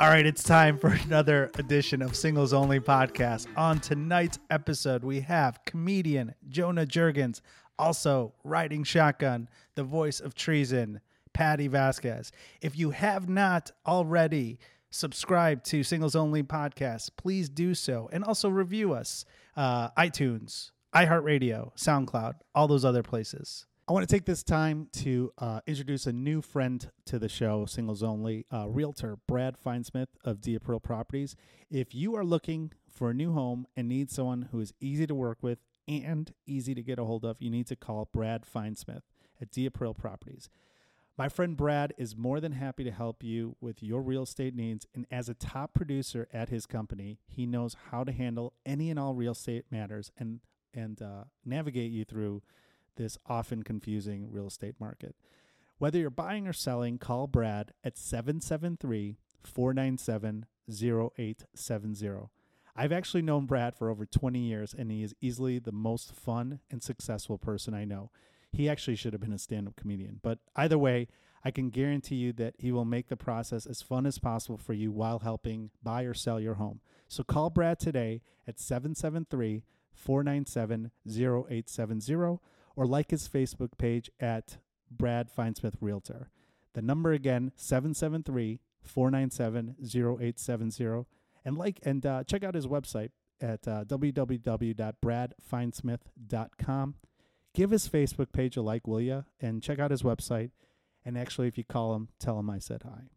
All right, it's time for another edition of Singles Only Podcast. On tonight's episode, we have comedian Jonah Jurgens, also riding shotgun, the voice of treason, Patti Vasquez. If you have not already subscribed to Singles Only Podcast, please do so, and also review us, uh, iTunes, iHeartRadio, SoundCloud, all those other places. I want to take this time to uh, introduce a new friend to the show, Singles Only, uh, realtor Brad Finesmith of Diapril Properties. If you are looking for a new home and need someone who is easy to work with and easy to get a hold of, you need to call Brad Finesmith at Diapril Properties. My friend Brad is more than happy to help you with your real estate needs. And as a top producer at his company, he knows how to handle any and all real estate matters and, and uh, navigate you through this often confusing real estate market. Whether you're buying or selling, call Brad at 773 497 0870. I've actually known Brad for over 20 years, and he is easily the most fun and successful person I know. He actually should have been a stand up comedian. But either way, I can guarantee you that he will make the process as fun as possible for you while helping buy or sell your home. So call Brad today at 773 497 0870 or like his Facebook page at Brad Finesmith Realtor. The number again, 773 497 0870. And like and uh, check out his website at uh, www.bradfinesmith.com. Give his Facebook page a like, will ya? And check out his website. And actually, if you call him, tell him I said hi.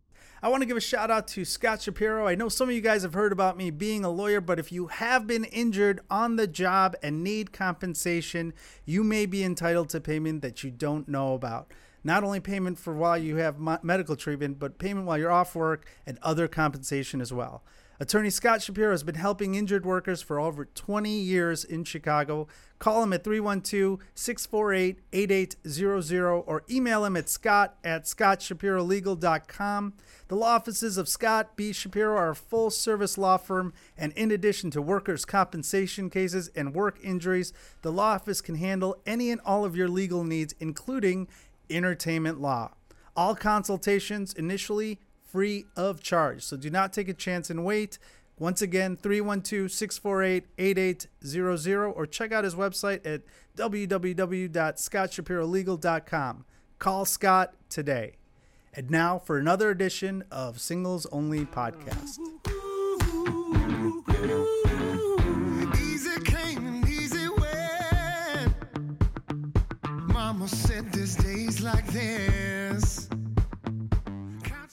I want to give a shout out to Scott Shapiro. I know some of you guys have heard about me being a lawyer, but if you have been injured on the job and need compensation, you may be entitled to payment that you don't know about. Not only payment for while you have medical treatment, but payment while you're off work and other compensation as well. Attorney Scott Shapiro has been helping injured workers for over 20 years in Chicago. Call him at 312 648 8800 or email him at scott at scottshapirolegal.com. The law offices of Scott B. Shapiro are a full service law firm, and in addition to workers' compensation cases and work injuries, the law office can handle any and all of your legal needs, including entertainment law. All consultations initially free of charge. So do not take a chance and wait. Once again, 312 648 8800 or check out his website at www.scottshapirolegal.com. Call Scott today. And now for another edition of Singles Only Podcast. Mama said days like this.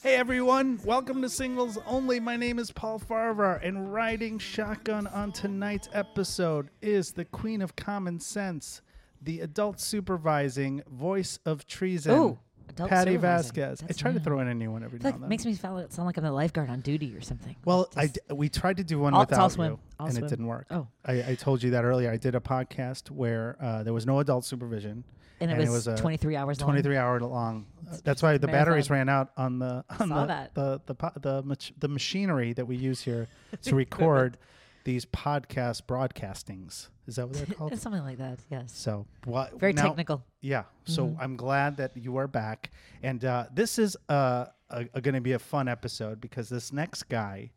Hey everyone, welcome to Singles Only. My name is Paul Farahvar, and riding shotgun on tonight's episode is the Queen of Common Sense, the adult supervising voice of treason. Ooh, adult Patti supervising. Vasquez. That's I try to throw in a new one every now like, and then. makes me feel sound like I'm the lifeguard on duty or something. well, I d- we tried to do one I'll- without swim. you, I'll and swim. it didn't work. Oh. I, I told you that earlier. I did a podcast where uh, there was no adult supervision, and it and it was, was a 23 hours long. 23 hour long. Uh, That's why the batteries ran out on the on Saw the, the the the the machinery that we use here to record these podcast broadcastings. Is that what they're called? Something like that, yes. so what? Very now- technical. Yeah. So Mhm. I'm glad that you are back, and uh, this is uh, a, a going to be a fun episode because this next guy.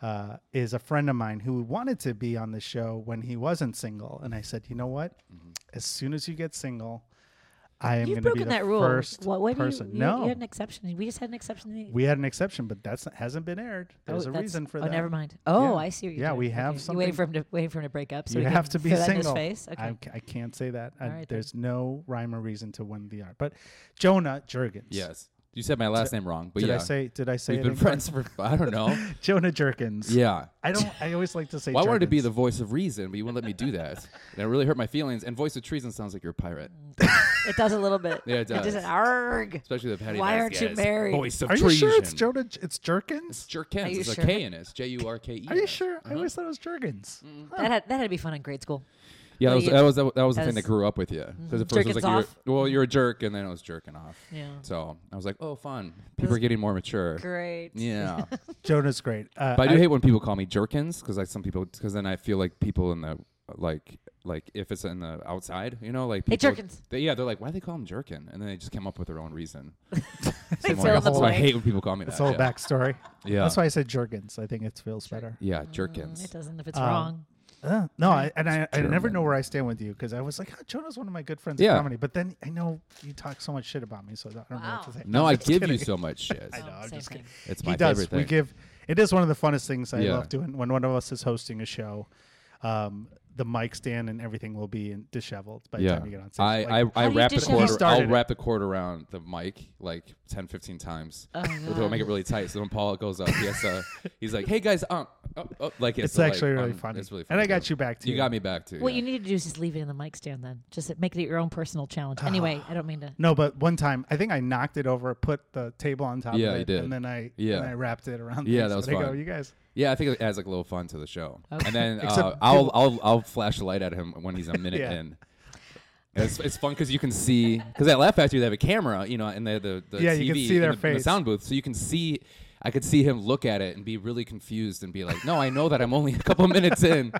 Uh, is a friend of mine who wanted to be on the show when he wasn't single, and I said, you know what? As soon as you get single, I am You've going to be broken the that rule. first What, what do you- person. you, no, you had an exception. We just had an exception. the- we had an exception, but that's hasn't been aired. Oh, there's oh, a reason for oh, that. never mind. Oh, Yeah. I see. What you're Yeah, doing. we have okay. You waiting for him something- to waiting for him to break up. So you we have to be single. In his face? Okay. I, I can't say that. I, All right, then. there's no rhyme or reason to when the art. But Jonah Jurgens. Yes. You said my last name wrong, but Did yeah. I say? Did I say? We've been friends for I don't know. Jonah Jerkins. yeah. I don't. I always like to say. Well, I wanted to be the voice of reason, but you wouldn't let me do that. And it really hurt my feelings. And voice of treason sounds like you're a pirate, it does a little bit. Yeah, it does. It does. an arg. especially the Patti Why aren't you married? Voice of Are you sure it's Jonah? It's Jerkins. It's Jerkins. Are you It's sure? a K in it. J U R K E. Are you sure? I Uh-huh. always thought it was Jerkins. That had that had to be fun in grade school. Yeah, that Well, was, that was that was the thing that grew up with you. Because at first it was like you're, well, you're a jerk, and then it was jerking off. Yeah. So I was like, oh, fun. People are getting more mature. Great. Yeah, Jonah's great. Uh, but I do hate when people call me jerkins because like some people because then I feel like people in the like like if it's in the outside, you know, like Hey, Jerkins. They, yeah, they're like, why do they call him Jerkin? And then they just came up with their own reason. They So I'm fill in the that's why I hate when people call me that. It's a whole yeah. backstory. Yeah, That's why I said jerkins. I think it feels better. yeah, Mm, Jerkins. It doesn't if it's Um, wrong. Uh, no, I, and I, I never know where I stand with you because I was like, oh, Jonah's one of my good friends Yeah. in comedy. But then I know you talk so much shit about me, so I don't know Wow. what to say. No, I I'm just give you kidding. so much shit. I know, Oh, I'm same just thing. It's he does. favorite We give. It is one of the funnest things I Yeah. love doing when one of us is hosting a show. Um, the mic stand and everything will be in disheveled by the time you get on stage. I, Like, I, I How do you wrap the cord. I'll it. wrap the cord around the mic like 10, 15 times. Oh, It'll make it God. really tight. So when Paul goes up, he has to, he's like, "Hey guys, um, oh, oh," like it's so, like, actually really um, funny. It's really funny. and. I got you back too. You got me back too. What yeah. you need to do is just leave it in the mic stand then. Just make it your own personal challenge. Anyway, I don't mean to. No, but one time I think I knocked it over, put the table on top Yeah, of you it, did. and then I Yeah. and I wrapped it around. Yeah, things. that was But I go, fun. you guys. Yeah, I think it adds like a little fun to the show. Okay. And then uh, I'll I'll I'll flash the light at him when he's a minute Yeah. in. And It's, it's fun because you can see because at Laugh Factory they have a camera, you know, and they have the the Yeah, TV you can see their in the, in the face. sound booth, so you can see. I could see him look at it and be really confused and be like, "No, I know that I'm only a couple minutes in."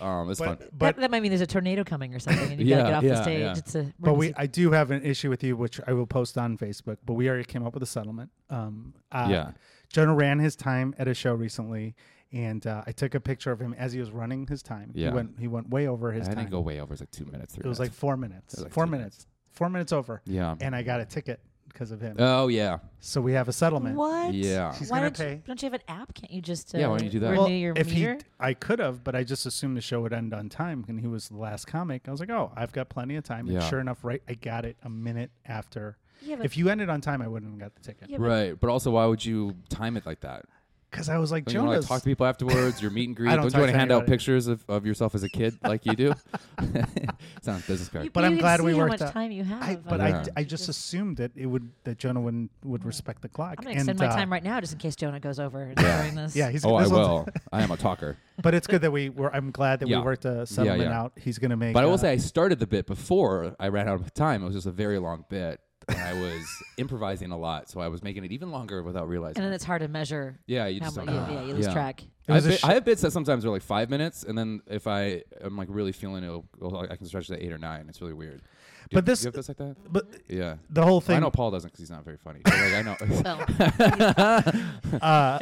Um, it's But fun. but that, that might mean there's a tornado coming or something, and you Yeah, gotta get off yeah, the stage. yeah. It's a But we, emergency. I do have an issue with you, which I will post on Facebook. But we already came up with a settlement. Um, uh, Yeah. Jonah ran his time at a show recently, and uh, I took a picture of him as he was running his time. Yeah. He went, he went way over his I time. didn't go way over. It's like two minutes. Three it was like four minutes. Like four two minutes. Four minutes over, yeah. and I got a ticket because of him. Oh yeah, so we have a settlement. what? yeah. She's Why gonna don't you, don't you have an app? Can't you just uh, Yeah, why don't you do that? renew Well, your if meter? he, I could have, but I just assumed the show would end on time, and he was the last comic. I was like, oh, I've got plenty of time. And Yeah. sure enough, right, I got it a minute after. Yeah, but, If you ended on time, I wouldn't have got the ticket. yeah, but Right, but also, why would you time it like that? Because I was like, Don't you want to like, talk to people afterwards? Your meet and greet. I don't don't, you want to to hand out pictures of, of yourself as a kid like you do? Sounds business card. you, But you I'm glad see we how worked much out- time you have. I, but Yeah. I, it. I just assumed that it would that Jonah wouldn't would respect the clock. I'm gonna and, extend my uh, time right now just in case Jonah goes over and Yeah. during this. Yeah, he's. oh, I this will- will. I am a talker. But it's good that we were. I'm glad that Yeah. we worked a settlement yeah. out. He's gonna make. But I will uh, say, I started the bit before I ran out of time. It was just a very long bit, and I was improvising a lot, so I was making it even longer without realizing. and then it. it's hard to measure. yeah, you How just much? don't know. yeah, you lose track. I have, bit- sh- I have bits that sometimes are like five minutes, and then if I am like really feeling it, it'll- it'll- I can stretch it to eight or nine. It's really weird. Do But you, this- do you have this like that? But Yeah. the whole Well, thing. I know Paul doesn't because he's not very funny. But like I know. Well, uh,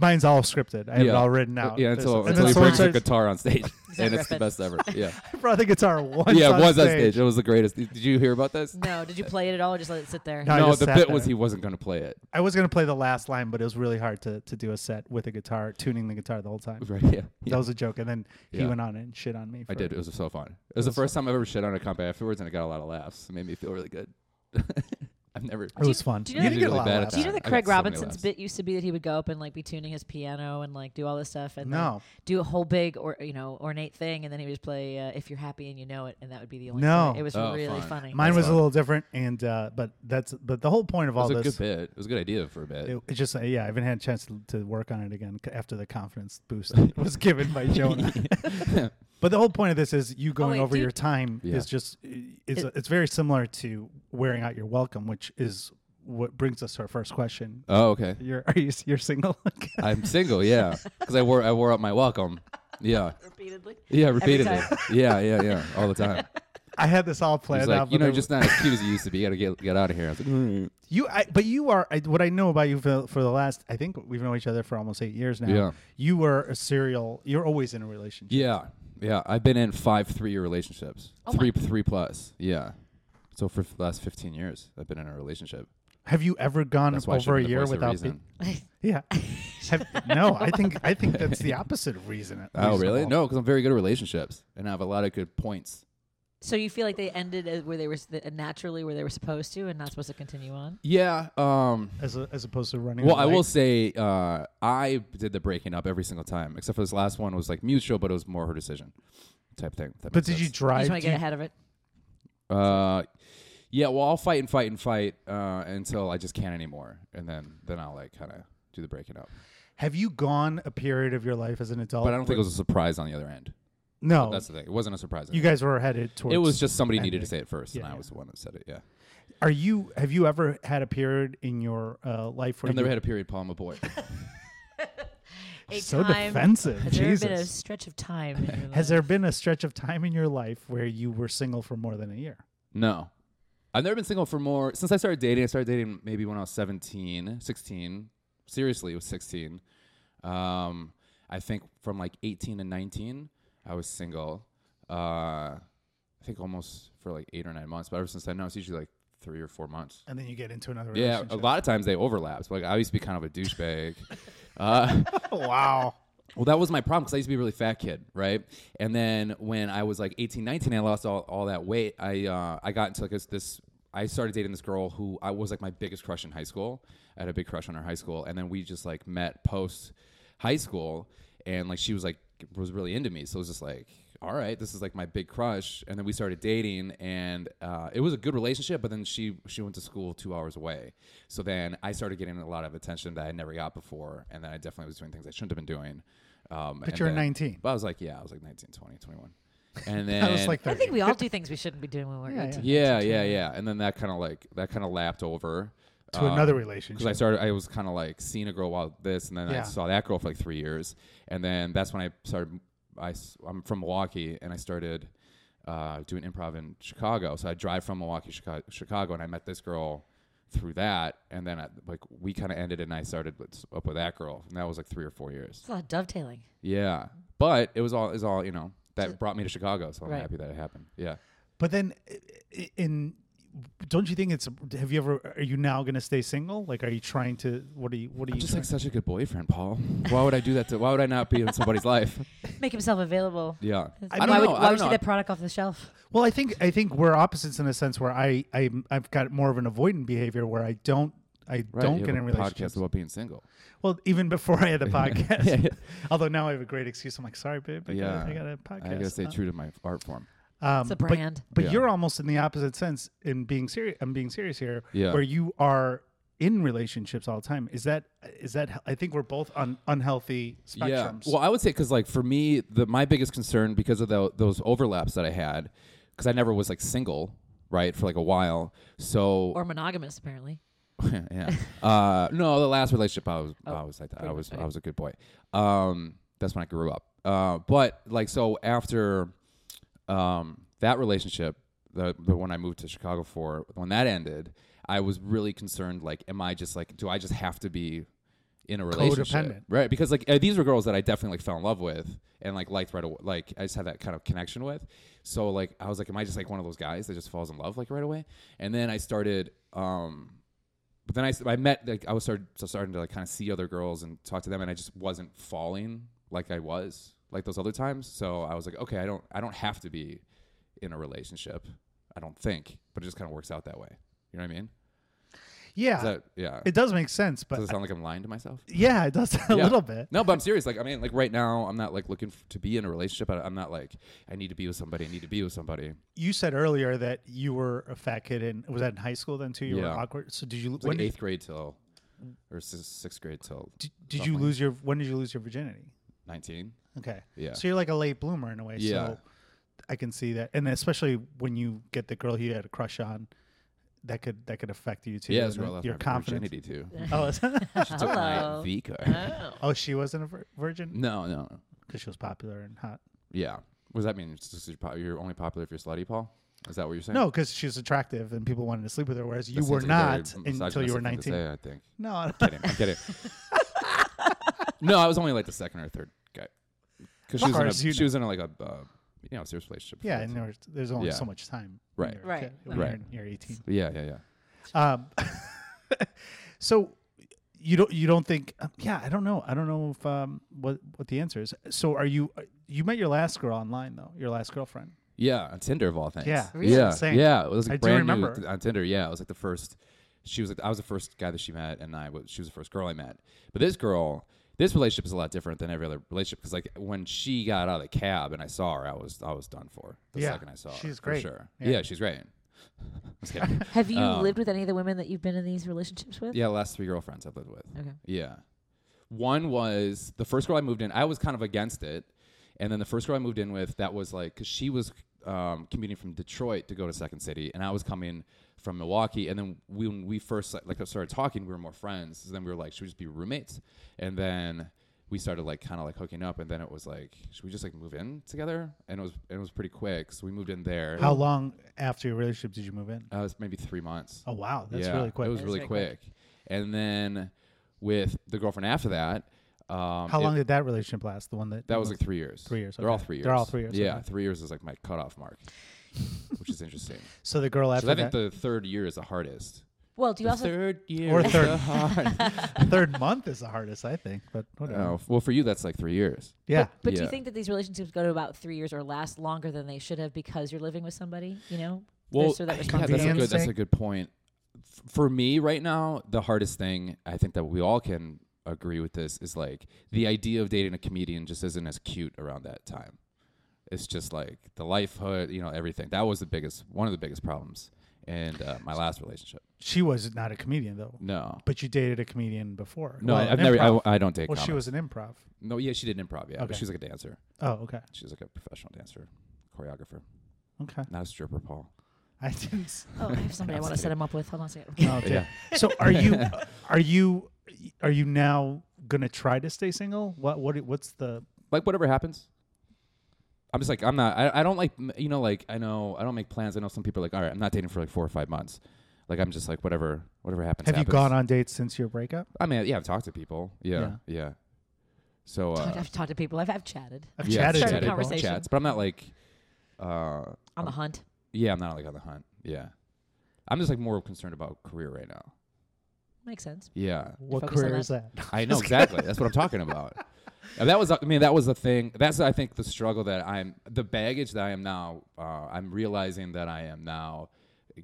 mine's all scripted. I have it Yeah. all written out. yeah, There's- until, and until then he someone brings a starts- guitar on stage, that and it's the best ever. Yeah. I brought the guitar once. yeah, on it was on stage. stage. It was the greatest. Did you hear about this? no, did you play it at all or just let it sit there? No, I no, just the sat bit was he wasn't going to play it. I was gonna play the last line, but it was really hard to, to do a set with a guitar, tuning the guitar the whole time. Right? Yeah. That yeah. was a joke, and then he Yeah. went on and shit on me. I did. It was so fun. It was the was first time I've ever shit on a company afterwards, and it got a lot of laughs. It made me feel really good. I've never. It was fun. do you know you that- get a really lot bad of at laughs. Do you know that Craig Robinson's bit used to be that he would go up and like be tuning his piano and like do all this stuff and like, do a whole big or you know ornate thing and then he would just play uh, "If You're Happy and You Know It" and that would be the only. No. thing. it was Oh, really fun. funny. mine That's was a little different, and uh, but that's but the whole point of all this. It all was a this. good bit. It was a good idea for a bit. It, it's just uh, yeah, I haven't had a chance to, to work on it again c- after the confidence boost was given by Jonah. but the whole point of this is you going wait, over your time Yeah. is just it's It- it's very similar to wearing out your welcome, which is what brings us to our first question. oh, okay. You're are you you're single? I'm single. Yeah, because I wore I wore up my welcome. Yeah, repeatedly. yeah, repeatedly. Yeah, yeah, yeah, all the time. I had this all He's planned like, out. you know, you're just not as cute as you used to be. You gotta get get out of here. I was like, "Mm." You, I, but you are. I, what I know about you for, for the last, I think we've known each other for almost eight years now. Yeah. You were a serial. You're always in a relationship. yeah, yeah. I've been in five three year relationships. Oh three three plus. Yeah. So for the last 15 years, I've been in a relationship. Have you ever gone That's why I over a should've year voiced the without? reason. Be, yeah. Have, no, I think I think that's the opposite of reason. Oh, really? reasonable. No, because I'm very good at relationships and I have a lot of good points. So you feel like they ended as where they were s- the- naturally where they were supposed to and not supposed to continue on? Yeah. Um. As a, as opposed to running. Well, the I will say uh, I did the breaking up every single time, except for this last one was like mutual, but it was more her decision, type thing. if that But makes did you sense. You drive? just want to do get you- ahead of it. Uh, yeah. Well, I'll fight and fight and fight uh, until I just can't anymore, and then then I'll like kind of do the breaking up. have you gone a period of your life as an adult? But I don't think it was a surprise on the other end. No, That's the thing. It wasn't a surprise. you guys were headed towards. it was just somebody needed to say it first, and I yeah. was the one that said it. Yeah. Are you? Have you ever had a period in your uh, life where I've never had a period, Paul. I'm a boy. a So time, defensive. Has there been a Jesus. stretch of time? in your Has life? there been a stretch of time in your life where you were single for more than a year? No. I've never been single for more since I started dating. I started dating maybe when I was 17, 16. Seriously, it was 16. Um, I think from like 18 to 19, I was single. Uh, I think almost for like eight or nine months. But ever since then, now it's usually like three or four months. And then you get into another Yeah, a lot of times they overlap. So like I used to be kind of a douchebag. uh, wow. Well, that was my problem because I used to be a really fat kid, right? And then when I was like 18, 19, I lost all, all that weight. I uh, I got into like this, this. I started dating this girl who I was like my biggest crush in high school. I had a big crush on her high school, and then we just like met post high school, and like she was like was really into me. So it was just like, all right, this is like my big crush. And then we started dating, and uh, it was a good relationship. But then she she went to school two hours away, so then I started getting a lot of attention that I never got before, and then I definitely was doing things I shouldn't have been doing. Um, But and you're then- 19. But I was like, yeah, I was like 19, 20, 21. And then I was like I think we all do things we shouldn't be doing when we're Yeah, 18. yeah, yeah, yeah. And then that kind of like that kind of lapped over to um, another relationship. because relationship. I started. I was kind of like seeing a girl while this, and then Yeah. I saw that girl for like three years, and then that's when I started. I am from Milwaukee, and I started uh, doing improv in Chicago. So I drive from Milwaukee, Chicago, Chicago, and I met this girl through that, and then I, like we kind of ended, and I started with, up with that girl, and that was like three or four years. It's a lot of dovetailing. Yeah, but it was all is all you know that brought me to Chicago, so I'm Right. happy that it happened. Yeah. But then, i- i- in don't you think it's? Have you ever? Are you now going to stay single? Like, are you trying to? What are you? What are I'm you? just like such a good boyfriend, Paul. Why would I do that to? Why would I not be in somebody's life? Make himself available. Yeah, I I, mean- don't why know. would, I why don't would you know. get that product off the shelf? well, I think I think we're opposites in a sense where I I I've got more of an avoidant behavior where I don't I Right, don't you get have in a relationships. Podcast about being single. Well, even before I had the podcast. Yeah, yeah. Although now I have a great excuse. I'm like, sorry, babe. I, Yeah. got, I got a podcast. I gotta stay Uh, true to my art form. Um, It's a but- brand. But, Yeah. you're almost in the opposite sense in being serious. I'm being serious here, Yeah. where you are in relationships all the time. Is that is that? I think we're both on unhealthy spectrums. Yeah. Well, I would say because like for me, the my biggest concern because of the, those overlaps that I had, because I never was like single, right, for like a while. So Or monogamous, apparently. yeah. Uh, no, the last relationship I was Oh, I was like that. I was I was a good boy. Um, that's when I grew up. Uh, but like so after um, that relationship, the the one I moved to Chicago for, when that ended, I was really concerned. Like, am I just like, do I just have to be in a relationship, Codependent. right? Because like uh, these were girls that I definitely like fell in love with and like liked right away. Like I just had that kind of connection with. So like I was like, am I just like one of those guys that just falls in love like right away? And then I started. um but then I, I met like I was started starting to like kind of see other girls and talk to them and I just wasn't falling like I was like those other times. So I was like, okay, I don't I don't have to be in a relationship. I don't think, but it just kind of works out that way. You know what I mean? yeah, that, yeah. it does make sense. But Does it sound like I'm lying to myself? yeah, it does a Yeah. little bit. No, but I'm serious. Like, I mean, like right now, I'm not like looking f- to be in a relationship. I, I'm not like I need to be with somebody. I need to be with somebody. You said earlier that you were a fat kid, and was that in high school then too? You were awkward. So did you? When like did, eighth grade till, or sixth grade till did, did you lose your? When did you lose your virginity? 19. Okay. Yeah. So you're like a late bloomer in a way. Yeah. So I can see that, and especially when you get the girl you had a crush on, that could that could affect you too. Yeah, and that's where your confidence. virginity too. Oh, is- She took my Hello. V card. Oh. oh, she wasn't a vir- virgin No, no. because she was popular and hot. Yeah. What does that mean? It's just you're, po- you're only popular if you're slutty, Paul? Is that what you're saying? No, because she was attractive and people wanted to sleep with her, whereas That you seems were like a not until you were misogynistic thing 19. to Say, I think. No, I'm kidding. I'm kidding. no, I was only like the second or third guy. Because she was in a, course, you she was in a, like a uh, you know serious relationship. yeah, and there was, there's only Yeah. so much time. Right. you're Right, when right. You're, you're 18. yeah, yeah, yeah. Um, so you don't you don't think? um, yeah, I don't know. I don't know if um what what the answer is. So are you you met your last girl online though? Your last girlfriend? Yeah, on Tinder of all things. Yeah. Really? yeah, Insane. yeah. It was like I brand new th- on Tinder. Yeah, it was like the first. She was like I was the first guy that she met, and I was she was the first girl I met. But this girl, this relationship is a lot different than every other relationship because like when she got out of the cab and I saw her, I was I was done for the Yeah, second I saw her. she's for great. Sure. Yeah. Yeah, she's great. Just kidding. Have you Um, lived with any of the women that you've been in these relationships with? yeah, the last three girlfriends I've lived with. Okay. Yeah. One was the first girl I moved in. I was kind of against it, and then the first girl I moved in with, that was like because she was um, commuting from Detroit to go to Second City, and I was coming from Milwaukee. And then we, when we first like started talking, we were more friends. So then we were like, should we just be roommates? And then we started like kind of like hooking up, and then it was like, should we just like move in together? And it was and it was pretty quick, so we moved in there. How long after your relationship did you move in? Uh, it was maybe three months. Oh wow, that's yeah, really quick. It was That is really quick. quick. And then with the girlfriend after that, um, How it- long did that relationship last? The one that that was like three years. Three years, They're all three years. They're all three years, Yeah, okay. three years is like my cutoff mark, which is interesting. so the girl after So I think that the third year is the hardest. Well, do you the also third year Or third. the third month is the hardest, I think. But whatever. oh, well, for you that's like three years. Yeah. But, but do you think that these relationships go to about three years or last longer than they should have because you're living with somebody? You know, Well, There's- so that yeah, that's a good. That's a good point. F- For me, right now, the hardest thing I think that we all can agree with this is like the idea of dating a comedian just isn't as cute around that time. It's just like the lifehood, you know, everything. That was the biggest, one of the biggest problems in uh, my last relationship. She was not a comedian though. No, But you dated a comedian before. no, Well, I've never. I, I don't date. well, she was an improv. No, yeah, she did improv. Yeah, Okay. but she's like a dancer. Oh, okay. She's like a professional dancer, choreographer, Okay. not a stripper, Paul. I didn't. oh, I have somebody I want to set him up with. Hold on a second. Oh, damn. So are you are you are you now gonna try to stay single? What what what's the like whatever happens. I'm just like I'm not. I, I don't like you know like I know I don't make plans. I know some people are like all right. I'm not dating for like four or five months. Like I'm just like whatever whatever happens. have you happens. gone on dates since your breakup? I mean yeah I've talked to people. Yeah yeah. So uh, I've talked to people. I've, I've chatted I've yeah, chatted to Started conversation. chats, but I'm not like uh on the I'm- hunt. yeah I'm not like on the hunt. Yeah, I'm just like more concerned about career right now. Makes sense. Yeah, What Focus on career that. is that? I know exactly. That's what I'm talking about. And that was, I mean, that was the thing. That's, I think, the struggle that I'm, the baggage that I am now. Uh, I'm realizing that I am now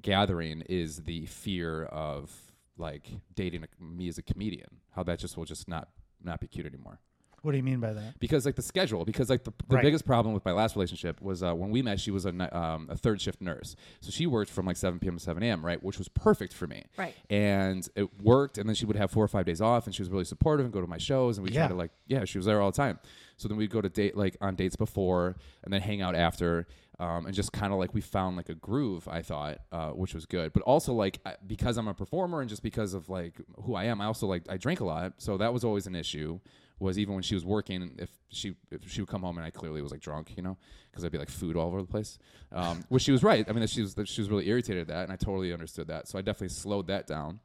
gathering is the fear of like dating a, me as a comedian. How that just will just not not be cute anymore. What do you mean by that? Because like the schedule, because like the, the Right. biggest problem with my last relationship was uh, when we met, she was a, ni- um, a third shift nurse, so she worked from like 7 p.m. to 7 a.m. Right, which was perfect for me Right. and it worked and then she would have four or five days off and she was really supportive and go to my shows and we Yeah. try to like yeah she was there all the time so then we'd go to date like on dates before and then hang out after um, and just kind of like we found like a groove i thought uh, which was good but also like I- because i'm a performer and just because of like who i am i also like i drink a lot so that was always an issue was even when she was working if she if she would come home and i clearly was like drunk you know because i'd be like food all over the place um, which she was right i mean she was she was really irritated at that and i totally understood that so i definitely slowed that down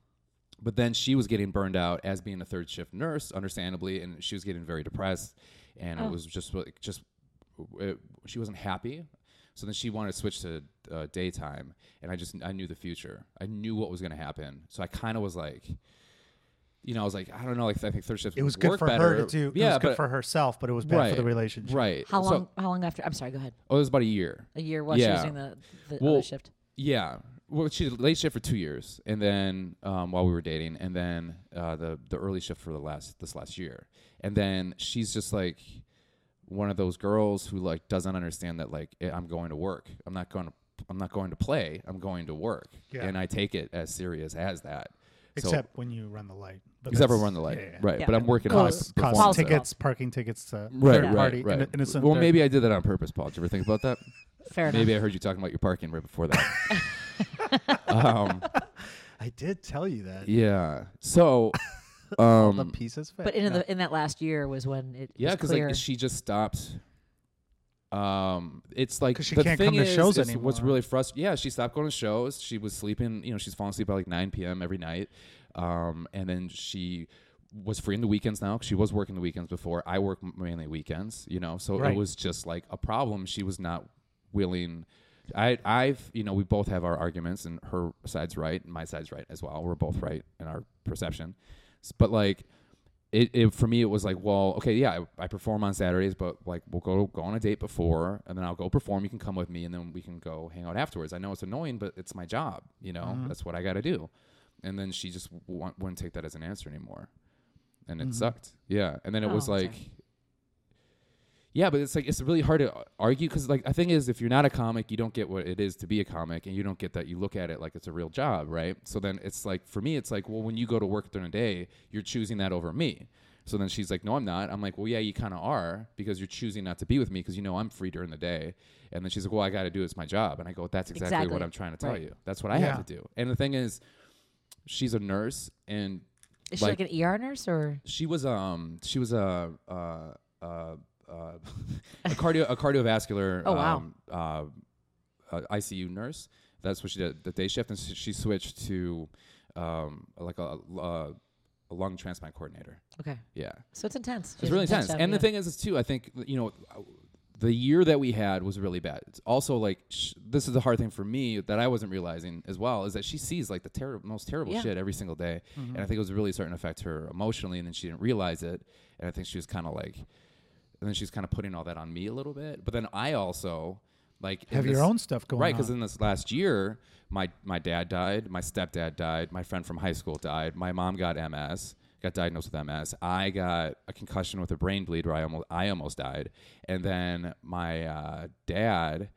but then she was getting burned out as being a third shift nurse, understandably, and she was getting very depressed, and Oh. it was just like just it, she wasn't happy. So then she wanted to switch to uh, daytime, and I just I knew the future. I knew what was going to happen, so I kind of was like, you know, I was like, I don't know, like I think third shift It was good work for better. her to do. Yeah, it was good but for herself, but it was bad right, for the relationship. right. How So- long? how long after? I'm sorry. Go ahead. oh, it was about a year. A year while she was Yeah. doing the, the Well, other shift. Yeah. Well, she did late shift for two years, and then um, while we were dating, and then uh, the the early shift for the last this last year, and then she's just like one of those girls who like doesn't understand that like eh, I'm going to work. I'm not going to I'm not going to play. I'm going to work, Yeah. and I take it as serious as that. So- Except when you run the light. But except for that's- run the light, yeah, yeah. right? Yeah. But I'm working on Cost, a cost performance. tickets, parking tickets to Right, third right, party, right. inno- innocent well, maybe I did that on purpose, Paul. Did you ever think about that? Fair enough. maybe I heard you talking about your parking right before that. um, I did tell you that. yeah. So, All the um, pieces fit. But in No. the in that last year was when it Yeah, because like she just stopped. Um, it's like she the can't thing come to is, shows is What's anymore. really frustrating? Yeah, she stopped going to shows. She was sleeping. You know, she's falling asleep by like 9 p.m. every night. Um, and then she was free in the weekends now. 'cause she was working the weekends before. I work mainly weekends. You know, so Right. it was just like a problem. She was not willing. I, I've, you know, we both have our arguments, and her side's right, and my side's right as well. We're both right in our perception, but like, it, it for me it was like well okay yeah I, I perform on saturdays but like we'll go go on a date before and then i'll go perform. You can come with me and then we can go hang out afterwards. I know it's annoying but it's my job you know? Mhm. that's what i got to do. And then she just w- wouldn't take that as an answer anymore. And it Mhm. sucked. Yeah. And then it Oh, was like yeah but it's like it's really hard to argue because like the thing is if you're not a comic you don't get what it is to be a comic and you don't get that you look at it like it's a real job right so then it's like for me it's like well when you go to work during the day you're choosing that over me so then she's like no i'm not i'm like well yeah you kind of are because you're choosing not to be with me because you know i'm free during the day and then she's like well i got to do it. it's my job and i go that's exactly, Exactly. what i'm trying to tell Right. you that's what i Yeah. have to do and the thing is she's a nurse and Is she like, an ER nurse or? She was um she was a uh, uh, uh, a cardio a cardiovascular Oh, wow. um, uh, uh, ICU nurse. That's what she did the day shift, and she she switched to um like a, a, a lung transplant coordinator. Okay, Yeah, so it's intense. it's really intense. job, And the thing is, is too, I think you know, the year that we had was really bad. It's also like sh- this is the hard thing for me that I wasn't realizing as well is that she sees like the ter- most terrible Yeah. shit every single day, and I think it was really starting to affect her emotionally, and then she didn't realize it, and I think she was kind of like, and then she's kind of putting all that on me a little bit. But then I also like Have your this- own stuff going right because in this last year my my dad died my stepdad died my friend from high school died my mom got ms got diagnosed with ms i got a concussion with a brain bleed where i almost i almost died and then my uh, dad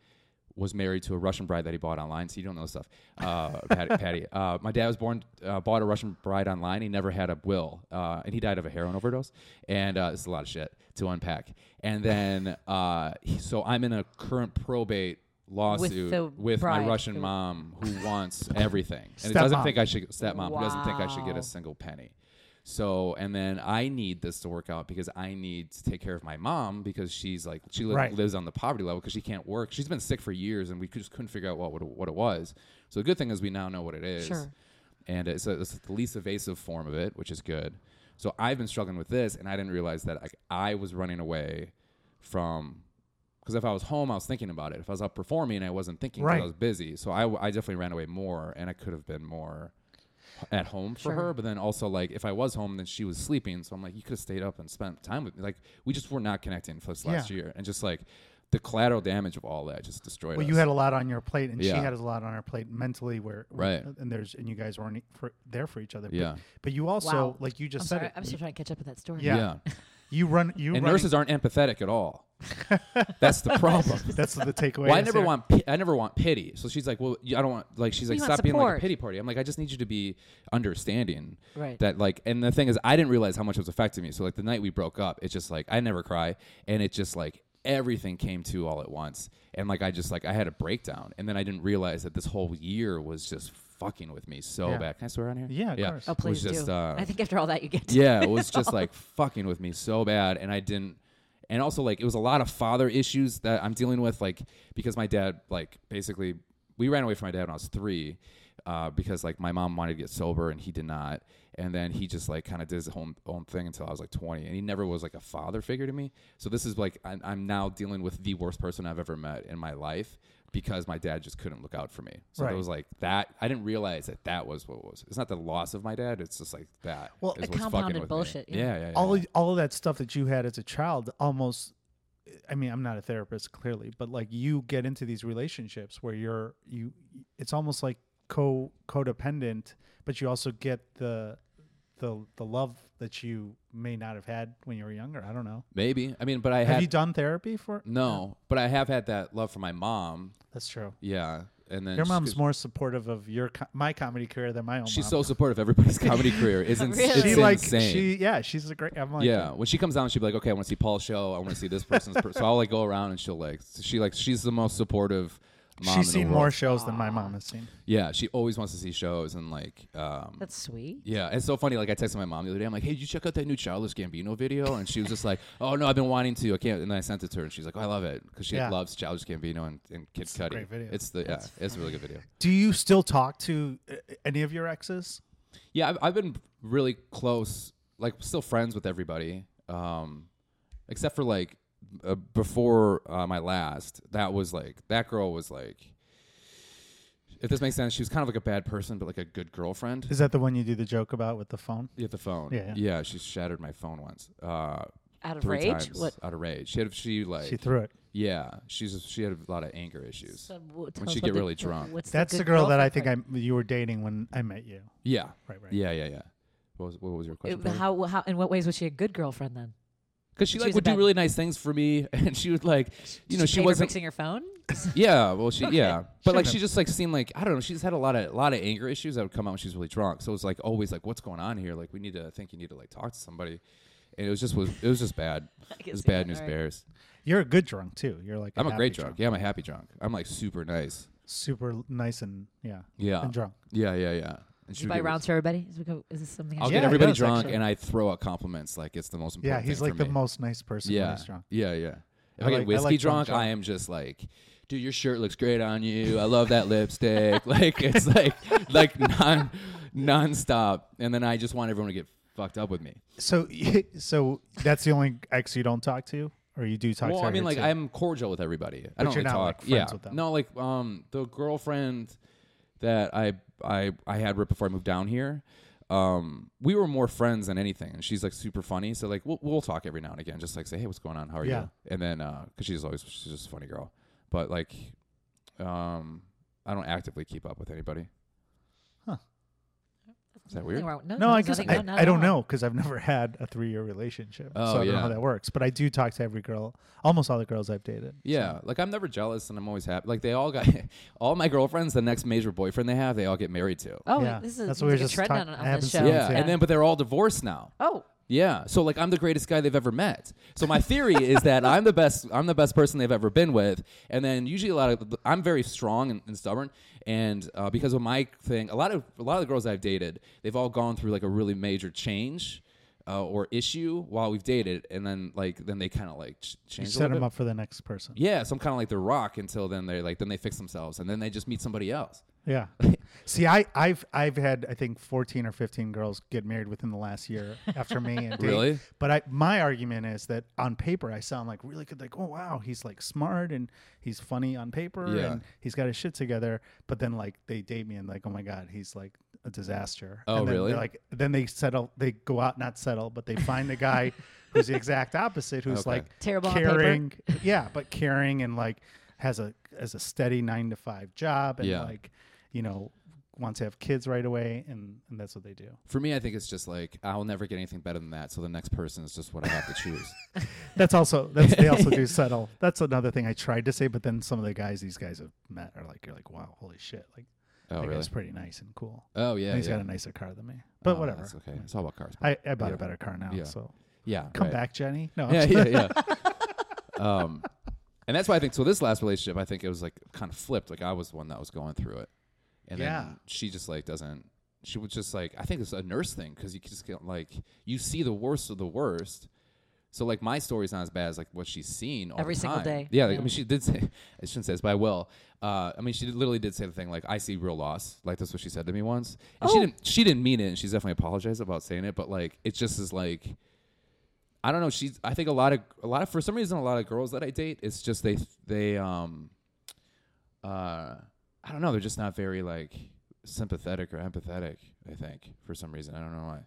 was married to a Russian bride that he bought online. So you don't know stuff, uh, Patti. Patti. Uh, my dad was born, uh, bought a Russian bride online. He never had a will, uh, and he died of a heroin overdose. And uh, this is a lot of shit to unpack. And then, uh, he- so I'm in a current probate lawsuit the with, my Russian who- mom who wants everything, and it doesn't Stepmom. think I should stepmom who doesn't think I should get a single penny. So and then I need this to work out because I need to take care of my mom because she's like she li- Right. lives on the poverty level because she can't work. She's been sick for years and we just couldn't figure out what what, what it was. So the good thing is we now know what it is. Sure. And it's, a, it's the least evasive form of it, which is good. So I've been struggling with this, and I didn't realize that like, I was running away from because if I was home, I was thinking about it. If I was out performing, I wasn't thinking 'cause Right. I was busy. So I, I definitely ran away more, and I could have been more at home for Sure. her. But then also like if I was home, then she was sleeping. So I'm like, you could have stayed up and spent time with me. Like we just were not connecting for this last Yeah. year, and just like the collateral damage of all that just destroyed well, us. you had a lot on your plate, and she had a lot on her plate mentally. Where Right. and there's and you guys weren't e, for, there for each other. Yeah. But, you also, Wow. like you just I'm said, sorry. it, I'm still trying to catch up with that story. Yeah. you run. You and running- nurses aren't empathetic at all. That's the problem. That's the takeaway. Well, I never want pi- I never want pity. So she's like, well, I don't want like she's like You want stop being like a support. pity party. I'm like, I just need you to be understanding Right. that like. And the thing is, I didn't realize how much it was affecting me. So like the night we broke up, it's just like I never cry, and it just like everything came to all at once, and like I just like I had a breakdown, and then I didn't realize that this whole year was just fucking with me so Yeah. bad. Can I swear on here? Yeah, of yeah. course. Oh, It was please just, do. uh, I think after all that, you get to yeah, it was just like fucking with me so bad, and I didn't. And also, like, it was a lot of father issues that I'm dealing with, like, because my dad, like, basically, we ran away from my dad when I was three, uh, because like my mom wanted to get sober and he did not, and then he just like kind of did his own own thing until I was like 20, and he never was like a father figure to me. So this is like I'm, I'm now dealing with the worst person I've ever met in my life because my dad just couldn't look out for me. So Right. it was like that. I didn't realize that that was what it was. It's not the loss of my dad. It's just like that. Well, is The what's fucking compounded with bullshit, yeah. Yeah, yeah, yeah. all of, all of that stuff that you had as a child almost i mean i'm not a therapist clearly but like you get into these relationships where you're you it's almost like co codependent but you also get the the the love that you may not have had when you were younger i don't know Maybe. I mean, but I have had you done therapy for no, but I have had that love for my mom. that's true Yeah, and then your mom's more supportive of your co- my comedy career than my own She's mom. so supportive of everybody's comedy career. Isn't Really? it's she like insane? she yeah she's a great i'm like yeah, when she comes down, she'll be like, "Okay, I want to see Paul's show. I want to see this person's." Per-. So I'll like go around and she'll like, she like, she's the most supportive mom. in she's the seen world. more shows than my mom has seen Yeah, she always wants to see shows and like, um, That's sweet. yeah, it's so funny. Like I texted my mom the other day. I'm like, "Hey, did you check out that new Childish Gambino video?" And she was just like, "Oh no, I've been wanting to. I can't." And then I sent it to her, and she's like, oh, "I love it because she Yeah. loves Childish Gambino and, and Kid a Cudi. great video. It's the yeah, it's a really good video. do you still talk to uh, any of your exes Yeah, I've, I've been really close, like still friends with everybody, um, except for like uh, before uh, my last. That was like that girl was like, if this makes sense, she was kind of like a bad person, but like a good girlfriend. Is that the one you do the joke about with the phone? Yeah, the phone. Yeah, yeah. She shattered my phone once. Uh, Out of three rage? times What? out of rage. She had she like she threw it. yeah. She's she had a lot of anger issues. So, w- When she what get the- really drunk. what's That's the good girl that I girlfriend think I you were dating when I met you. Yeah. Right, right. Yeah, yeah, yeah. What was what was your question? part? Uh, How, how, in what ways was she a good girlfriend then? Because she She like would do really nice things for me, and she would like, you know, Did she wasn't. fixing your phone. Yeah, well, she yeah, but like Shouldn't she just like seemed like I don't know. She just had a lot of a lot of anger issues that would come out when she was really drunk. So it was like always like, what's going on here? Like we need to I think you need to like talk to somebody. And it was just was it was just bad. It was bad that, news alright. bears. You're a good drunk too. You're like i I'm a great drunk. Yeah, I'm a happy drunk. I'm like super nice. super nice and yeah, Yeah, and drunk. yeah, yeah, yeah. And Do you buy rounds for everybody? Is, we go, is this something? I I'll should Yeah, get everybody does, drunk actually. and I throw out compliments like it's the most important. Yeah, he's thing like for the me. most nice person when Yeah, he's drunk. yeah, yeah. If I I, get like- I whiskey like drunk drunk, I am just like, dude, your shirt looks great on you. I love that lipstick. like it's like like non nonstop, and then I just want everyone to get fucked up with me. So, so that's the only ex you don't talk to, or you do talk well, to? I mean, like too? I'm cordial with everybody. I But don't you're really not, talk. like, friends yeah, with them. no, like um the girlfriend that I I I had right before I moved down here. Um, we were more friends than anything, and she's like super funny. So like we'll we'll talk every now and again, just like say, hey, what's going on? How are Yeah. you? And then uh, cause she's always she's just a funny girl, but like, um, I don't actively keep up with anybody. Is that weird? Nothing wrong- No, No, I guess I, no, I don't know because I've never had a three year relationship, Oh, so I don't know how that works. But I do talk to every girl, almost all the girls I've dated. Yeah, like I'm never jealous, and I'm always happy. Like they all got all my girlfriends, the next major boyfriend they have, they all get married to. Oh, Yeah, this is that's seems what we were like a just trend talk- on, I on haven't this show. it yeah, and then but they're all divorced now. oh, Yeah, so like I'm the greatest guy they've ever met. So my theory is that I'm the best. I'm the best person they've ever been with. And then usually a lot of I'm very strong and, and stubborn. And uh, because of my thing, a lot of a lot of the girls I've dated, they've all gone through like a really major change uh, or issue while we've dated, and then like then they kind of like ch- you change. a set them bit. up for the next person. Yeah, so I'm kind of like the rock until then they like then they fix themselves and then they just meet somebody else. Yeah. See, I, I've I've had I think fourteen or fifteen girls get married within the last year after me. And date. Really? But I my argument is that on paper I sound like really good. Like, oh wow, he's like smart and he's funny on paper Yeah. and he's got his shit together. But then like they date me and like, oh my god, he's like a disaster. Oh, and then really? they're, Like then they settle. They go out not settle, but they find the guy who's the exact opposite. Who's Okay. like Terrible caring. yeah, but caring and like has a has a steady nine to five job and Yeah. like you know wants to have kids right away and, and that's what they do For me, I think it's just like I'll never get anything better than that. So the next person is just what I have to choose. that's also that's they also do settle that's another thing i tried to say but then some of the guys these guys have met are like you're like wow holy shit like Oh that really? guy's pretty nice and cool Oh yeah. and he's yeah. got a nicer car than me but Oh, whatever That's okay. It's all about cars. I, I bought Yeah. a better car now Yeah. so yeah. come right. back jenny no I'm Yeah, yeah, yeah. um, and that's why I think so. This last relationship, I think it was like kind of flipped. Like I was the one that was going through it, and Yeah. then she just like doesn't. She was just like I think it's a nurse thing because you just get like you see the worst of the worst. So like my story's not as bad as like what she's seen all Every the single day. Yeah, like, I mean she did say I shouldn't say this, but I will. Uh, I mean she did- literally did say the thing like I see real loss. Like that's what she said to me once, and she Oh. didn't she didn't mean it, and she's definitely apologized about saying it. But like it just is like I don't know. She's. I think a lot of a lot of for some reason a lot of girls that I date, it's just they they um uh I don't know. They're just not very like sympathetic or empathetic. I think for some reason I don't know why.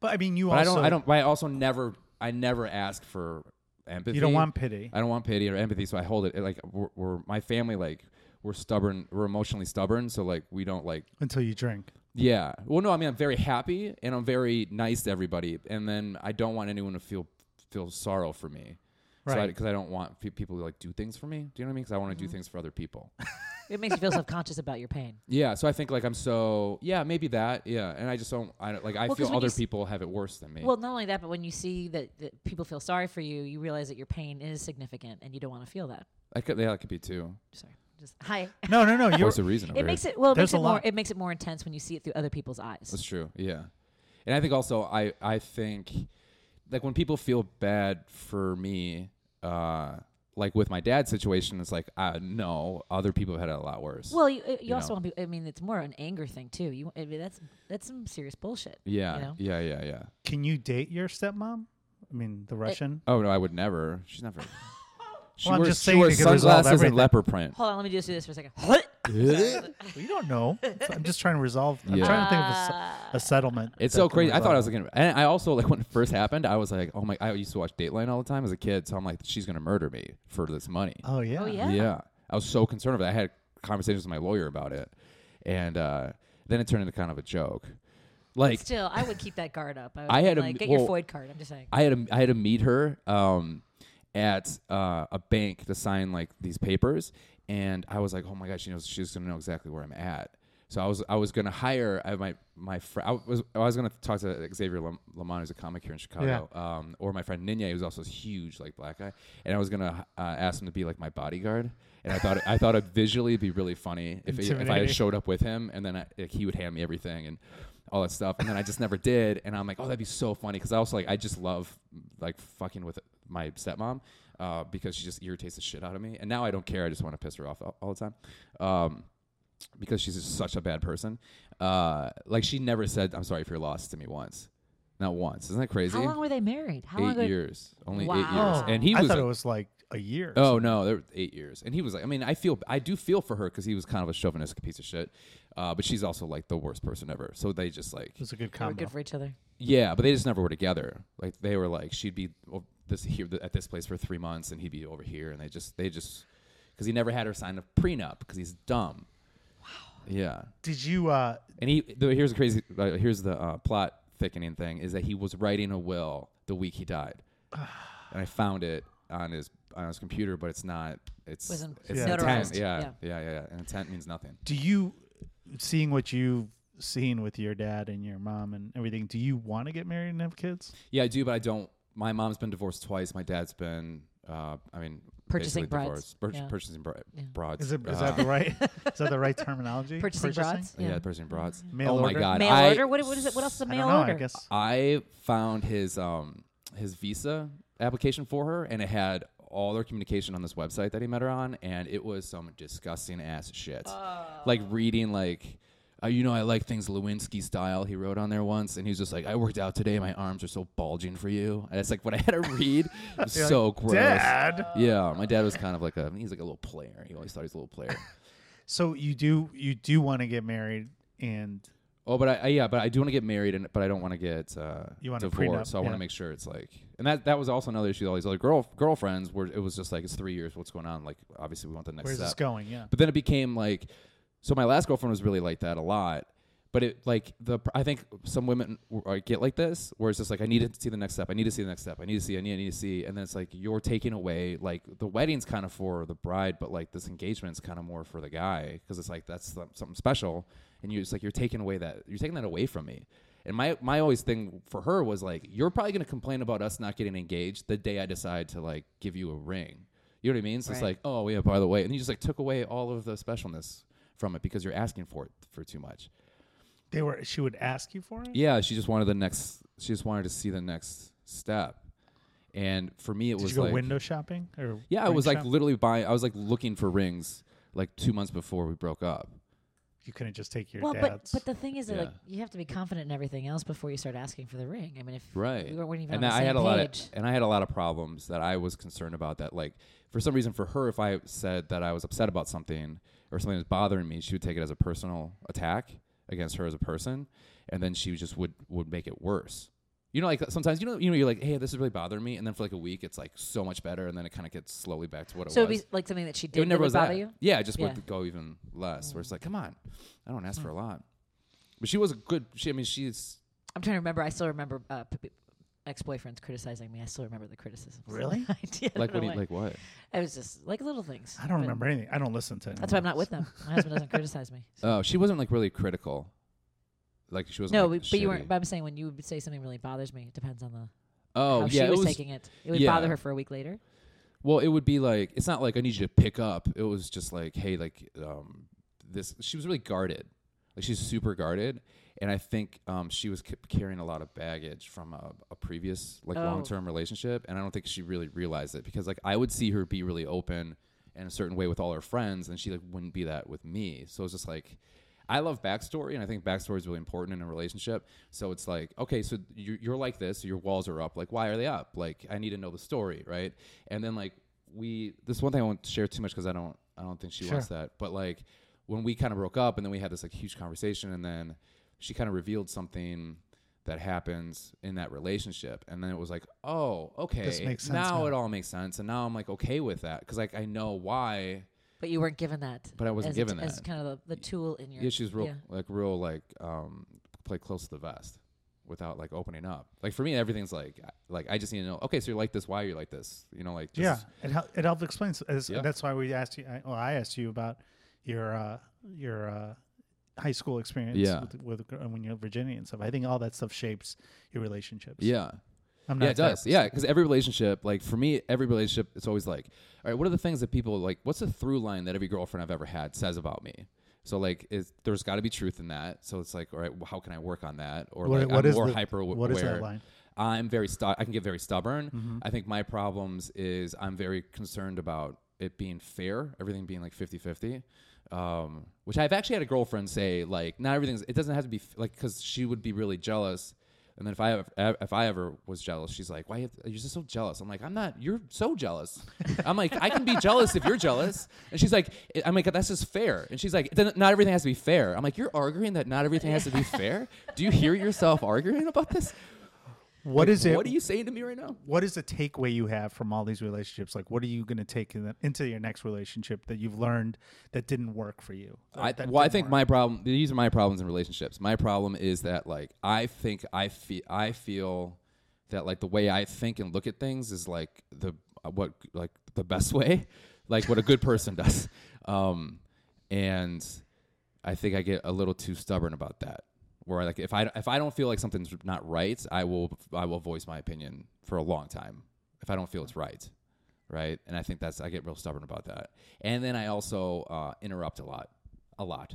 but i mean you But I also don't. I don't. I also never. I never ask for empathy. you don't want pity I don't want pity or empathy, so I hold it. Like we're, we're my family. Like we're stubborn. We're emotionally stubborn. So like we don't like until you drink yeah. Well, no, I mean I'm very happy and I'm very nice to everybody, and then I don't want anyone to feel feel sorrow for me. Right. Because I, don't want pe- people to like do things for me. Do you know what I mean? Because I want to do mm-hmm. things for other people. it makes you feel self-conscious about your pain. yeah. So I think like I'm so yeah maybe that yeah, and I just don't I don't like I Well, 'cause feel other s- people have it worse than me. Well, not only that, but when you see that, that people feel sorry for you, you realize that your pain is significant, and you don't want to feel that. I could yeah that could be too. Sorry, just hi. no no no you're What's the reason? It here? makes it well. It There's makes it more. lot. It makes it more intense when you see it through other people's eyes. That's true. Yeah, and I think also I I think like when people feel bad for me, uh, like with my dad's situation, it's like uh, no, other people have had it a lot worse. Well, you, you, You also know. want. People, I mean, it's more an anger thing too. You, I mean, that's that's some serious bullshit. yeah, you know? yeah, yeah, yeah. can you date your stepmom i mean the russian Oh no, I would never. She's never. She Well, I'm wears, just she saying wears it could resolve sunglasses and everything. leopard print. Hold on, let me just do this for a second. Well, you don't know i'm just trying to resolve i'm Yeah. trying to think of a a, settlement It's so crazy. I thought I was like, gonna, and I also like when it first happened, I was like, oh my! I used to watch Dateline all the time as a kid, so I'm like, she's gonna murder me for this money. oh yeah Oh, yeah. Yeah. I was so concerned about. it. I had conversations with my lawyer about it. And uh, then it turned into kind of a joke. Like Still, I would keep that guard up. I, would I had a like, m- get your well, Floyd card. I'm just saying. I had to I had to meet her um, at uh, a bank to sign like these papers, and I was like, oh my god, she knows she's gonna know exactly where I'm at. So I was I was gonna hire I, my my friend. I was I was gonna talk to Xavier Lam- Lamont, who's a comic here in Chicago, um, or my friend Ninya, who's also a huge like black guy, and I was gonna uh, ask him to be like my bodyguard, and I thought I thought it'd visually be really funny if if I showed up with him, and then I, like, he would hand me everything and all that stuff, and then I just never did, and I'm like, oh, that'd be so funny because I also like I just love like fucking with my stepmom. Uh, because she just irritates the shit out of me, and now I don't care. I just want to piss her off all, all the time. Um, because she's just such a bad person. Uh, like she never said "I'm sorry for your loss" to me once, not once. Isn't that crazy? How long were they married? How long? eight ago- years, only eight years, and he I was. thought a- it was like a year. Oh something. no, there were eight years, and he was like, I mean, I feel, I do feel for her because he was kind of a chauvinistic piece of shit, uh, but she's also like the worst person ever. So they just like, it was a good They were good for each other. yeah, but they just never were together. Like they were like, she'd be this here at this place for three months, and he'd be over here, and they just, they just, because he never had her sign a prenup because he's dumb. Wow. Yeah, Did you? uh and he the, here's the crazy uh, here's the uh, plot thickening thing is that he was writing a will the week he died, and I found it on his on his computer, but it's not. It's Wasn't it's Yeah. intent. Yeah, Yeah. yeah, yeah, yeah. And intent means nothing. Do you, seeing what you've seen with your dad and your mom and everything, do you want to get married and have kids? Yeah, I do, but I don't. My mom's been divorced twice. My dad's been. Uh, I mean, Purchasing basically brides. divorced. Pur- Yeah. Purchasing bri- Yeah. broads. Is it is Uh, that the right is that the right terminology? Purchasing broads. Yeah, purchasing broads. Mail oh order? my god! Mail I, order. What, what is it? What else is a I mail don't know. order? I guess I found his um his visa application for her, and it had all their communication on this website that he met her on, and it was some disgusting ass shit. Like reading like. Uh, you know, I like things Lewinsky style. He wrote on there once, and he was just like, "I worked out today. My arms are so bulging for you." And it's like what I had to read. It was so like, gross. Dad. Yeah, my dad was kind of like a. He's like a little player. He always thought he's a little player. So you do you do want to get married and Oh, but I, I yeah, but I do want to get married, and but I don't want to get uh, You want a divorced. prenup, so I want yeah. to make sure it's like, and that that was also another issue. with All these other girl girlfriends where it was just like it's three years. What's going on? Like obviously we want the next where's step. this going? Yeah. But then it became like, so my last girlfriend was really like that a lot. But it like the I think some women uh, get like this where it's just like I need to see the next step. I need to see the next step. I need to see. I need. I need to see. And then it's like you're taking away like the wedding's kind of for the bride, but like this engagement's kind of more for the guy because it's like that's something special. And you it's like you're taking away that you're taking that away from me. And my my always thing for her was like you're probably gonna complain about us not getting engaged the day I decide to like give you a ring. You know what I mean? So it's like oh yeah, by the way, and you just like took away all of the specialness from it because you're asking for it for too much. They were she would ask you for it? Yeah, she just wanted the next. She just wanted to see the next step, and for me, it Did was you go like window shopping or yeah, I ring was like shop? literally buying. I was like looking for rings like two months before we broke up. you couldn't just take your well, but dad's. but the thing is that like Yeah. you have to be confident in everything else before you start asking for the ring. I mean, if Right. we weren't even and on that the I same had a lot of page, and I had a lot of problems that I was concerned about. That like for some reason for her, if I said that I was upset about something or something was bothering me, she would take it as a personal attack against her as a person, and then she just would would make it worse. You know, like sometimes you know, you know, you're like, hey, this is really bothering me, and then for like a week, it's like so much better, and then it kind of gets slowly back to what it was. so it'd was. be like something that she it did never that was bother that. you. Yeah, it just Yeah. Mm. would go even less. Where it's like, come on, I don't ask for a lot. But she was a good. She, I mean, she's I'm trying to remember. I still remember uh, ex-boyfriends criticizing me. I still remember the criticisms. Really? I did. Like what? do you- Like what? It was just like little things. I don't remember anything. I don't listen to. That's why I'm not with them. My husband doesn't criticize me. so- Oh, she wasn't like really critical. Like she wasn't. no, like, but, but you weren't. But I'm saying when you would say something really bothers me, it depends on the Oh how yeah, she it was, was. taking it. It would yeah. bother her for a week later. Well, it would be like it's not like I need you to pick up. It was just like, hey, like um, this. She was really guarded. Like she's super guarded, and I think um, she was c- carrying a lot of baggage from a, a previous like Oh. long term relationship, and I don't think she really realized it because like I would see her be really open in a certain way with all her friends, and she like wouldn't be that with me. So it's just like. I love backstory, and I think backstory is really important in a relationship. So it's like, okay, so you're, you're like this, your walls are up. Like, why are they up? Like, I need to know the story, right? And then like we, this one thing I won't share too much because I don't, I don't think she Sure. wants that. But like when we kind of broke up, and then we had this like huge conversation, and then she kind of revealed something that happens in that relationship, and then it was like, oh, okay, This makes sense now now. it all makes sense, and now I'm like okay with that because like I know why. But you weren't given that. But I wasn't as given that as kind of the, the tool in your. Yeah, she's real, yeah. like real, like um, play close to the vest without like opening up. Like for me, everything's like, like I just need to know. Okay, so you're like this. Why you're you like this? You know, like just, yeah, it hel- it helped explain. s- As, Yeah. That's why we asked you. I, well, I asked you about your uh, your uh, high school experience. Yeah. With, with gr- when you're Virginia and stuff. I think all that stuff shapes your relationships. yeah. I'm not yeah, it does. Yeah, because every relationship, like for me, every relationship, it's always like, all right, what are the things that people like? What's the through line that every girlfriend I've ever had says about me? So like, is, there's got to be truth in that. So it's like, all right, well, how can I work on that? Or What- like, what I'm is more the- hyper what is that line? I'm very stu- I can get very stubborn. Mm-hmm. I think my problems is I'm very concerned about it being fair, everything being like 50-50. Um, which I've actually had a girlfriend say like not everything's it doesn't have to be like cuz she would be really jealous. And then if I ever, if I ever was jealous, she's like, "Why are just so jealous?" I'm like, "I'm not. You're so jealous." I'm like, "I can be jealous if you're jealous." And she's like, "I'm like, that's just fair." And she's like, "Then "Not everything has to be fair." I'm like, "You're arguing that not everything has to be fair? Do you hear yourself arguing about this?" What Like, is it? What are you saying to me right now? what is the takeaway you have from all these relationships? Like, what are you going to take in the, into your next relationship that you've learned that didn't work for you? I, well, I think work? my problem. These are my problems in relationships. My problem is that like I think I feel I feel that like the way I think and look at things is like the uh, what like the best way, like what a good person does. Um, and I think I get a little too stubborn about that. Where like if I if I don't feel like something's not right, I will I will voice my opinion for a long time if I don't feel it's right, right? And I think that's I get real stubborn about that. And then I also uh, interrupt a lot, a lot.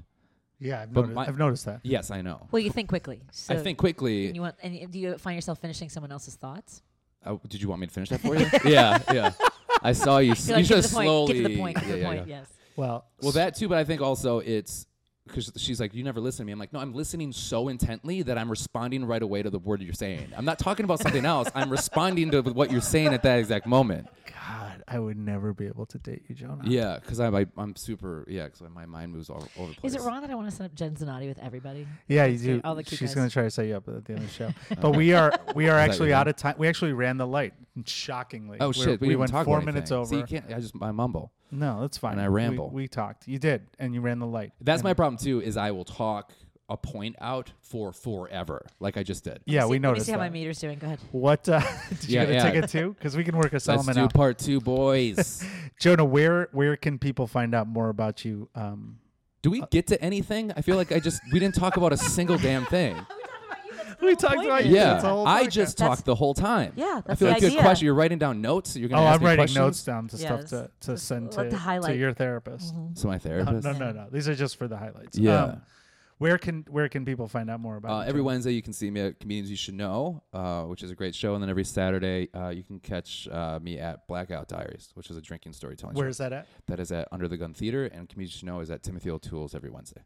yeah, I've, but noticed, my- I've noticed that. Yes, I know. Well, you think quickly. So I think quickly. And You want? And do you find yourself finishing someone else's thoughts? Oh, did you want me to finish that for you? yeah, yeah. I saw you. You're you like, get to just the point. slowly. Get to the point. Get Yeah, the yeah, point. yeah. Yes. Well, Well, that too, but I think also it's because she's like, you never listen to me. I'm like, no, I'm listening so intently that I'm responding right away to the word you're saying. I'm not talking about something else. I'm responding to what you're saying at that exact moment. God, I would never be able to date you, Jonah. Yeah, because I'm I, I'm super. Yeah, because my mind moves all over the place. Is it wrong that I want to set up Jen Zanotti with everybody? Yeah, you do. All the cute She's guys. going to try to set you up at the end of the show. but we are we are actually out of time. We actually ran the light, shockingly. Oh We're- shit! We, didn't went four minutes over. See, you can't. I just I mumble. No, that's fine. And I We- ramble. We, talked. You did, and you ran the light. That's And- my problem too. Is I will talk a point out for forever, like I just did. Yeah, See- we Let me noticed see how my that. meter's doing. Go ahead. What uh, did Yeah, you get a yeah. ticket too? Because we can work a Let's settlement do out. part two, boys. Jonah, where where can people find out more about you? Um, do we get to anything? I feel like I just we didn't talk about a single damn thing. we talked about you. Yeah, That's whole I podcast. just That's- talked the whole time. Yeah, I that's feel the like good idea. question. You're writing down notes. You're gonna Oh, ask I'm me writing questions? notes down to stuff Yes. to, to send to, to to highlight. your therapist. So my No, therapist. no, no, no. These are just for the highlights. Yeah. Um, where can where can people find out more about Uh, you, every Jonah? Wednesday you can see me at Comedians You Should Know, uh, which is a great show, and then every Saturday uh, you can catch uh, me at Blackout Diaries, which is a drinking storytelling Where show. is that at? That is at Under the Gun Theater, and Comedians You Should Know is at Timothy O'Toole's every Wednesday.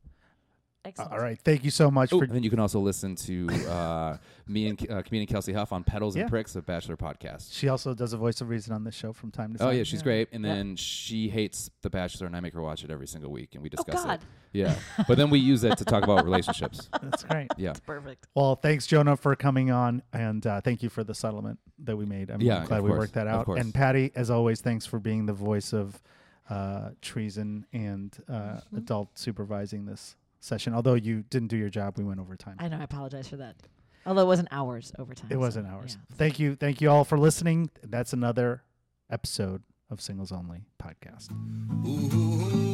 Excellent. All right. Thank you so much Oh, for and then you can also listen to uh, me and uh, comedian Kelsey Huff on Petals Yeah. and Pricks, a Bachelor podcast. She also does a voice of reason on this show from time to time. Oh yeah, she's great. And Yeah. then she hates The Bachelor, and I make her watch it every single week, and we Oh discuss God, it. Yeah, but then we use it to talk about relationships. That's great. Yeah, it's perfect. Well, thanks, Jonah, for coming on, and uh, thank you for the settlement that we made. I'm Yeah, glad we course, worked that of out. course. And Patti, as always, thanks for being the voice of uh, treason and uh, Mm-hmm. adult supervising this session. Although you didn't do your job, we went over time. I know. I apologize for that. Although it wasn't hours overtime. It so, wasn't ours. yeah. Thank you. Thank you all for listening. That's another episode of Singles Only Podcast. Ooh,